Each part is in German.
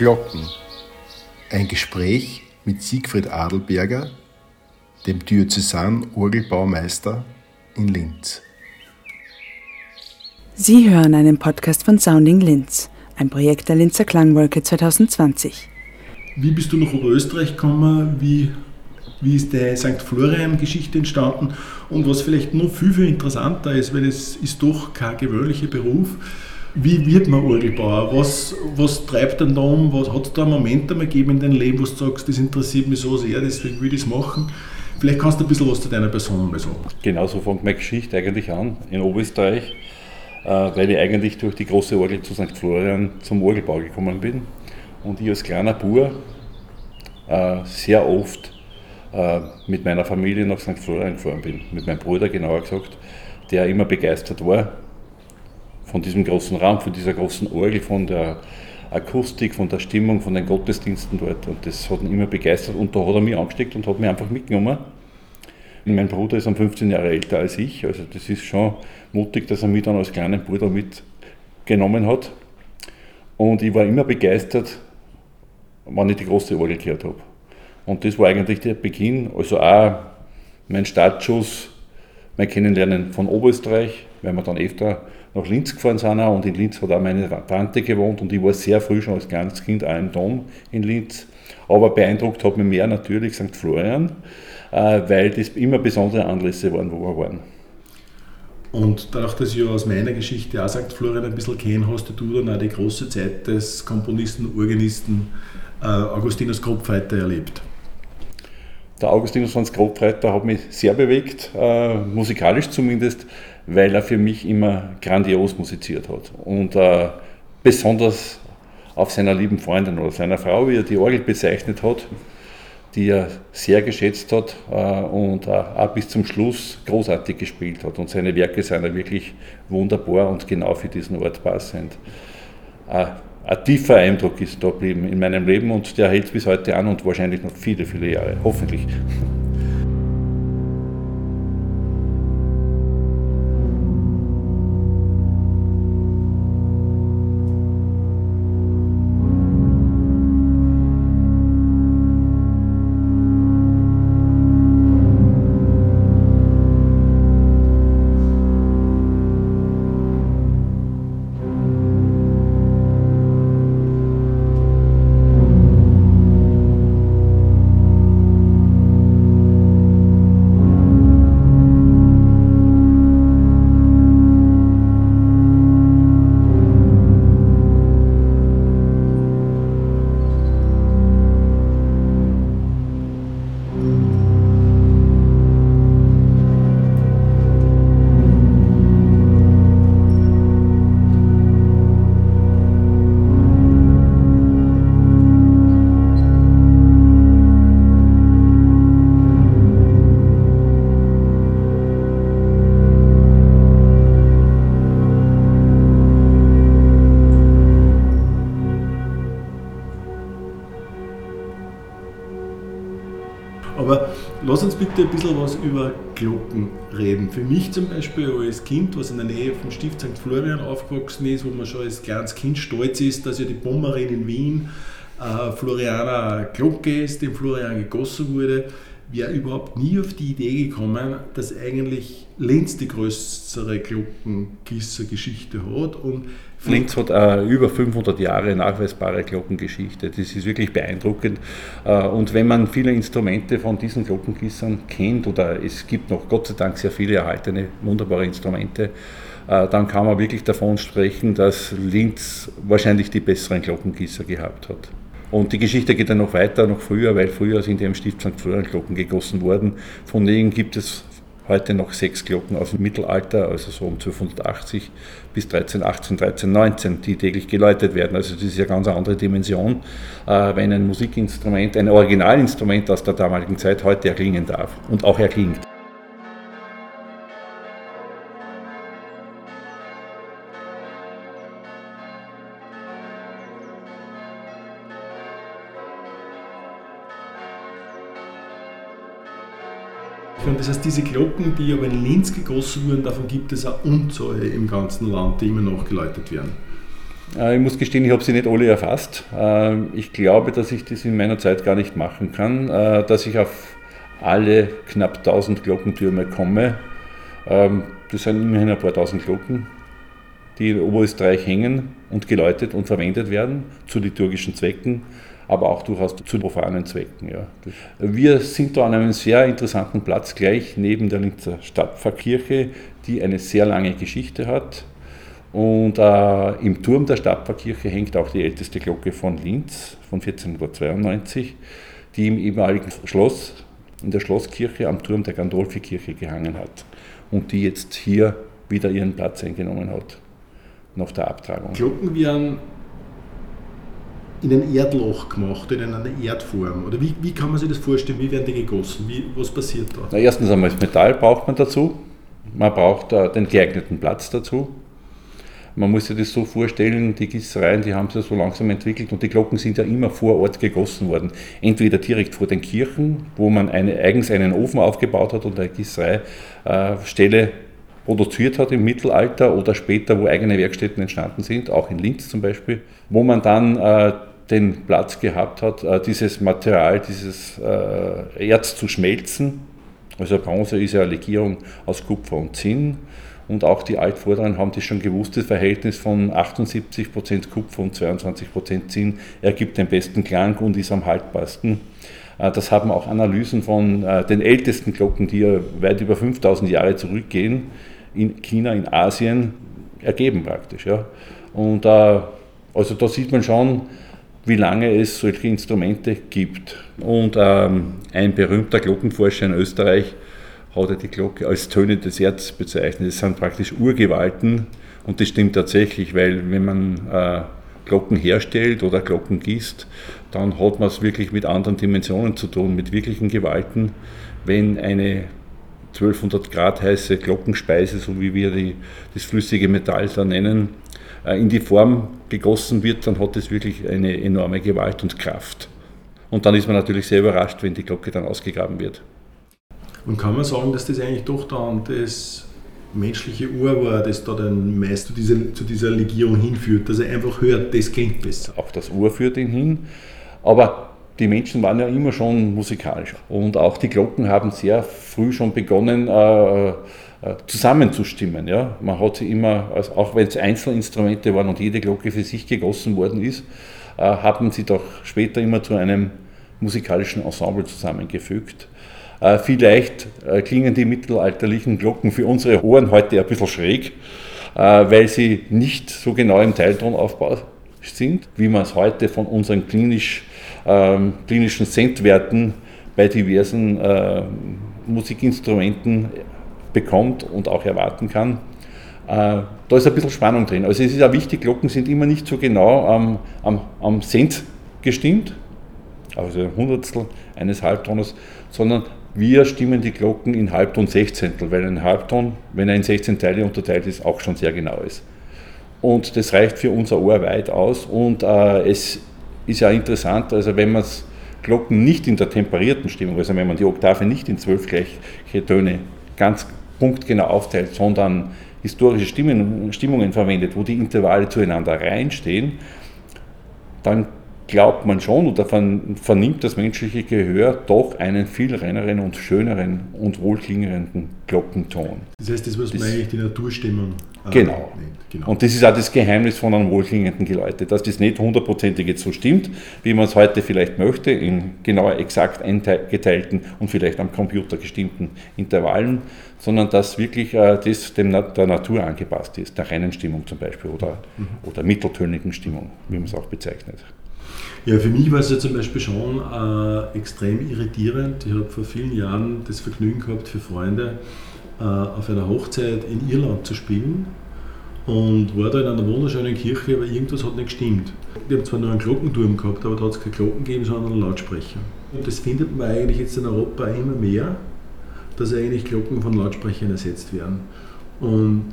Glocken. Ein Gespräch mit Siegfried Adelberger, dem Diözesan-Orgelbaumeister in Linz. Sie hören einen Podcast von Sounding Linz, ein Projekt der Linzer Klangwolke 2020. Wie bist du nach Oberösterreich gekommen? Wie, wie ist die St. Florian-Geschichte entstanden? Und was vielleicht noch viel, viel interessanter ist, weil es ist doch kein gewöhnlicher Beruf, wie wird man Orgelbauer? Was, was treibt dann da um? hat es da einen Moment einmal gegeben in deinem Leben, wo du sagst, das interessiert mich so sehr, deswegen will ich es machen? Vielleicht kannst du ein bisschen was zu deiner Person mal sagen. Genau so fängt meine Geschichte eigentlich an, in Oberösterreich, äh, weil ich eigentlich durch die große Orgel zu St. Florian zum Orgelbau gekommen bin. Und ich als kleiner Bur äh, sehr oft äh, mit meiner Familie nach St. Florian gefahren bin, mit meinem Bruder genauer gesagt, der immer begeistert war von diesem großen Raum, von dieser großen Orgel, von der Akustik, von der Stimmung, von den Gottesdiensten dort. Und das hat ihn immer begeistert. Und da hat er mich angesteckt und hat mich einfach mitgenommen. Mein Bruder ist um 15 Jahre älter als ich. Also das ist schon mutig, dass er mich dann als kleinen Bruder mitgenommen hat. Und ich war immer begeistert, wenn ich die große Orgel gehört habe. Und das war eigentlich der Beginn, also auch mein Startschuss, mein Kennenlernen von Oberösterreich, weil wir dann öfter nach Linz gefahren sind und in Linz hat auch meine Tante gewohnt und ich war sehr früh schon als kleines Kind auch im Dom in Linz. Aber beeindruckt hat mich mehr natürlich St. Florian, äh, weil das immer besondere Anlässe waren, wo wir waren. Und dadurch, dass ich aus meiner Geschichte auch St. Florian ein bisschen kenne, hast du dann auch die große Zeit des Komponisten, Organisten äh, Augustinus Kropfeiter erlebt. Der Augustinus Franz Grobreiter hat mich sehr bewegt, äh, musikalisch zumindest, weil er für mich immer grandios musiziert hat. Und äh, besonders auf seiner lieben Freundin oder seiner Frau, wie er die Orgel bezeichnet hat, die er sehr geschätzt hat äh, und äh, auch bis zum Schluss großartig gespielt hat. Und seine Werke sind wirklich wunderbar und genau für diesen Ort passend. Äh, ein tiefer Eindruck ist da geblieben in meinem Leben und der hält bis heute an und wahrscheinlich noch viele, viele Jahre, hoffentlich. Lass uns bitte ein bisschen was über Glocken reden. Für mich zum Beispiel als Kind, was in der Nähe vom Stift St. Florian aufgewachsen ist, wo man schon als kleines Kind stolz ist, dass ja die Bomberin in Wien äh, Florianer Glocke ist, dem Florian gegossen wurde, wäre überhaupt nie auf die Idee gekommen, dass eigentlich Linz die größere Glockengießer-Geschichte hat und Linz hat äh, über 500 Jahre nachweisbare Glockengeschichte. Das ist wirklich beeindruckend. Äh, und wenn man viele Instrumente von diesen Glockengießern kennt, oder es gibt noch Gott sei Dank sehr viele erhaltene, wunderbare Instrumente, äh, dann kann man wirklich davon sprechen, dass Linz wahrscheinlich die besseren Glockengießer gehabt hat. Und die Geschichte geht dann noch weiter, noch früher, weil früher sind ja im Stift St. Florian Glocken gegossen worden. Von denen gibt es heute noch sechs Glocken aus dem Mittelalter, also so um 1280 bis 1318, 1319, die täglich geläutet werden. Also das ist ja ganz eine andere Dimension, äh, wenn ein Musikinstrument, ein Originalinstrument aus der damaligen Zeit heute erklingen darf und auch erklingt. Und das heißt, diese Glocken, die aber in Linz gegossen wurden, davon gibt es eine Unzahl im ganzen Land, die immer noch geläutet werden. Äh, ich muss gestehen, ich habe sie nicht alle erfasst. Äh, ich glaube, dass ich das in meiner Zeit gar nicht machen kann, äh, dass ich auf alle knapp 1000 Glockentürme komme. Ähm, das sind immerhin ein paar tausend Glocken, die in Oberösterreich hängen und geläutet und verwendet werden zu liturgischen Zwecken, aber auch durchaus zu profanen Zwecken. Ja. Wir sind da an einem sehr interessanten Platz, gleich neben der Linzer Stadtpfarrkirche, die eine sehr lange Geschichte hat. Und äh, im Turm der Stadtpfarrkirche hängt auch die älteste Glocke von Linz von 1492, die im ehemaligen Schloss, in der Schlosskirche am Turm der Gandolfi-Kirche gehangen hat und die jetzt hier wieder ihren Platz eingenommen hat nach der Abtragung. Glocken werden in ein Erdloch gemacht, in einer Erdform? Oder wie, wie kann man sich das vorstellen? Wie werden die gegossen? Wie, was passiert da? Na, erstens einmal das Metall braucht man dazu. Man braucht uh, den geeigneten Platz dazu. Man muss sich das so vorstellen, die Gießereien, die haben sich so langsam entwickelt und die Glocken sind ja immer vor Ort gegossen worden. Entweder direkt vor den Kirchen, wo man eine, eigens einen Ofen aufgebaut hat und eine Gießereistelle äh, produziert hat im Mittelalter oder später, wo eigene Werkstätten entstanden sind, auch in Linz zum Beispiel, wo man dann äh, den Platz gehabt hat, äh, dieses Material, dieses äh, Erz zu schmelzen. Also Bronze ist ja eine Legierung aus Kupfer und Zinn. Und auch die Altvorderen haben das schon gewusst, das Verhältnis von 78% Kupfer und 22% Zinn ergibt den besten Klang und ist am haltbarsten. Äh, das haben auch Analysen von den ältesten Glocken, die ja weit über 5000 Jahre zurückgehen, in China, in Asien, ergeben praktisch. Ja. Und also da sieht man schon, wie lange es solche Instrumente gibt. Und ähm, ein berühmter Glockenforscher in Österreich hat die Glocke als Töne des Erz bezeichnet. Das sind praktisch Urgewalten und das stimmt tatsächlich, weil wenn man äh, Glocken herstellt oder Glocken gießt, dann hat man es wirklich mit anderen Dimensionen zu tun, mit wirklichen Gewalten. Wenn eine 1200 Grad heiße Glockenspeise, so wie wir die, das flüssige Metall da nennen, in die Form gegossen wird, dann hat es wirklich eine enorme Gewalt und Kraft. Und dann ist man natürlich sehr überrascht, wenn die Glocke dann ausgegraben wird. Und kann man sagen, dass das eigentlich doch dann das menschliche Ohr war, das da dann meist zu dieser, zu dieser Legierung hinführt, dass er einfach hört, das klingt besser. Auch das Ohr führt ihn hin, aber die Menschen waren ja immer schon musikalisch und auch die Glocken haben sehr früh schon begonnen, äh, äh, zusammenzustimmen. Ja? Man hat sie immer, also auch wenn es Einzelinstrumente waren und jede Glocke für sich gegossen worden ist, äh, haben sie doch später immer zu einem musikalischen Ensemble zusammengefügt. Äh, vielleicht klingen die mittelalterlichen Glocken für unsere Ohren heute ein bisschen schräg, weil sie nicht so genau im Teiltonaufbau sind, wie man es heute von unseren klinisch, ähm, klinischen Centwerten bei diversen äh, Musikinstrumenten bekommt und auch erwarten kann. Äh, da ist ein bisschen Spannung drin. Also es ist auch wichtig, Glocken sind immer nicht so genau am, am, am Cent gestimmt, also ein Hundertstel eines Halbtoners, sondern wir stimmen die Glocken in Halbton Sechzehntel, weil ein Halbton, wenn er in 16 Teile unterteilt ist, auch schon sehr genau ist. Und das reicht für unser Ohr weit aus und äh, es ist ja interessant, also wenn man Glocken nicht in der temperierten Stimmung, also wenn man die Oktave nicht in zwölf gleiche Töne ganz punktgenau aufteilt, sondern historische Stimmen, Stimmungen verwendet, wo die Intervalle zueinander reinstehen, dann glaubt man schon oder vernimmt das menschliche Gehör doch einen viel reineren und schöneren und wohlklingenden Glockenton. Das heißt, das, was das, man eigentlich die Naturstimmung genau. genau. Und das ist auch das Geheimnis von einem wohlklingenden Geläute, dass das nicht hundertprozentig jetzt so stimmt, wie man es heute vielleicht möchte, in genau exakt geteilten und vielleicht am Computer gestimmten Intervallen, sondern dass wirklich äh, das dem, der Natur angepasst ist, der reinen Stimmung zum Beispiel oder, mhm. oder mitteltönigen Stimmung, wie man es auch bezeichnet. Ja, für mich war es ja zum Beispiel schon äh, extrem irritierend. Ich habe vor vielen Jahren das Vergnügen gehabt, für Freunde äh, auf einer Hochzeit in Irland zu spielen und war da in einer wunderschönen Kirche, aber irgendwas hat nicht gestimmt. Die haben zwar nur einen Glockenturm gehabt, aber da hat es keine Glocken gegeben, sondern einen Lautsprecher. Und das findet man eigentlich jetzt in Europa immer mehr, dass eigentlich Glocken von Lautsprechern ersetzt werden. Und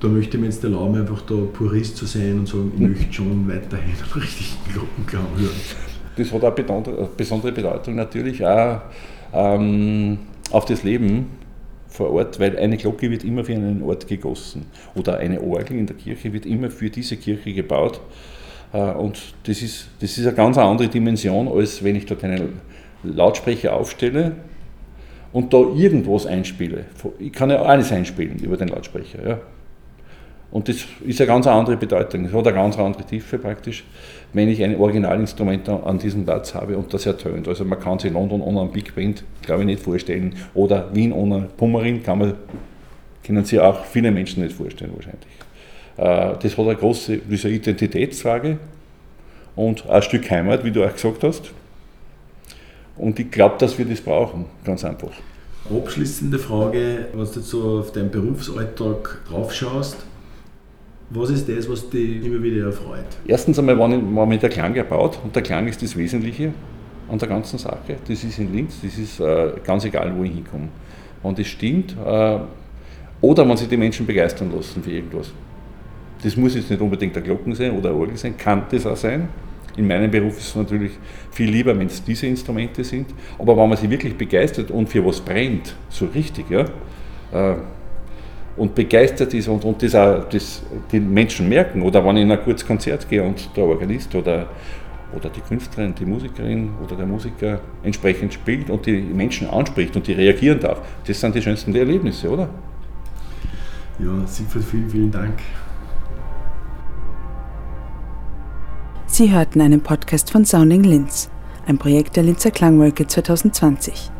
da möchte ich mir jetzt erlauben, einfach da Purist zu sein und sagen, ich möchte schon weiterhin einen richtigen Glockenklang hören. Das hat auch besondere Bedeutung natürlich auch ähm, auf das Leben vor Ort, weil eine Glocke wird immer für einen Ort gegossen. Oder eine Orgel in der Kirche wird immer für diese Kirche gebaut. Äh, und das ist, das ist eine ganz andere Dimension, als wenn ich dort einen Lautsprecher aufstelle und da irgendwas einspiele. Ich kann ja alles einspielen über den Lautsprecher. Ja. Und das ist eine ganz andere Bedeutung, das hat eine ganz andere Tiefe praktisch, wenn ich ein Originalinstrument an diesem Platz habe und das ertönt. Also man kann sich London ohne einen Big Band, glaube ich, nicht vorstellen. Oder Wien ohne Pummerin kann man, können sich auch viele Menschen nicht vorstellen wahrscheinlich. Äh, das hat eine große diese Identitätsfrage und ein Stück Heimat, wie du auch gesagt hast. Und ich glaube, dass wir das brauchen, ganz einfach. Abschließende Frage, was du so auf deinen Berufsalltag draufschaust, was ist das, was dich immer wieder erfreut? Erstens einmal, wenn man mit der Klang erbaut und der Klang ist das Wesentliche an der ganzen Sache. Das ist in Linz, das ist äh, ganz egal, wo ich hinkomme. Wenn das stimmt, äh, oder wenn sich die Menschen begeistern lassen für irgendwas. Das muss jetzt nicht unbedingt der Glocken sein oder ein Orgel sein, kann das auch sein. In meinem Beruf ist es natürlich viel lieber, wenn es diese Instrumente sind. Aber wenn man sich wirklich begeistert und für was brennt, so richtig, ja, äh, und begeistert ist und, und das auch das die Menschen merken. Oder wenn ich in ein kurzes Konzert gehe und der Organist oder, oder die Künstlerin, die Musikerin oder der Musiker entsprechend spielt und die Menschen anspricht und die reagieren darf, das sind die schönsten Erlebnisse, oder? Ja, Siegfried, vielen, vielen Dank. Sie hörten einen Podcast von Sounding Linz, ein Projekt der Linzer Klangwolke 2020.